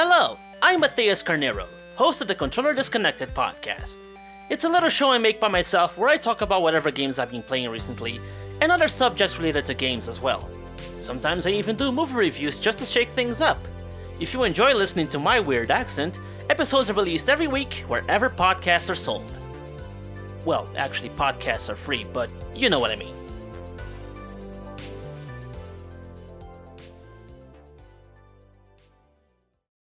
Hello, I'm Matthias Carnero, host of the Controller Disconnected podcast. It's a little show I make by myself where I talk about whatever games I've been playing recently and other subjects related to games as well. Sometimes I even do movie reviews just to shake things up. If you enjoy listening to my weird accent, episodes are released every week wherever podcasts are sold. Well, actually, podcasts are free, but you know what I mean.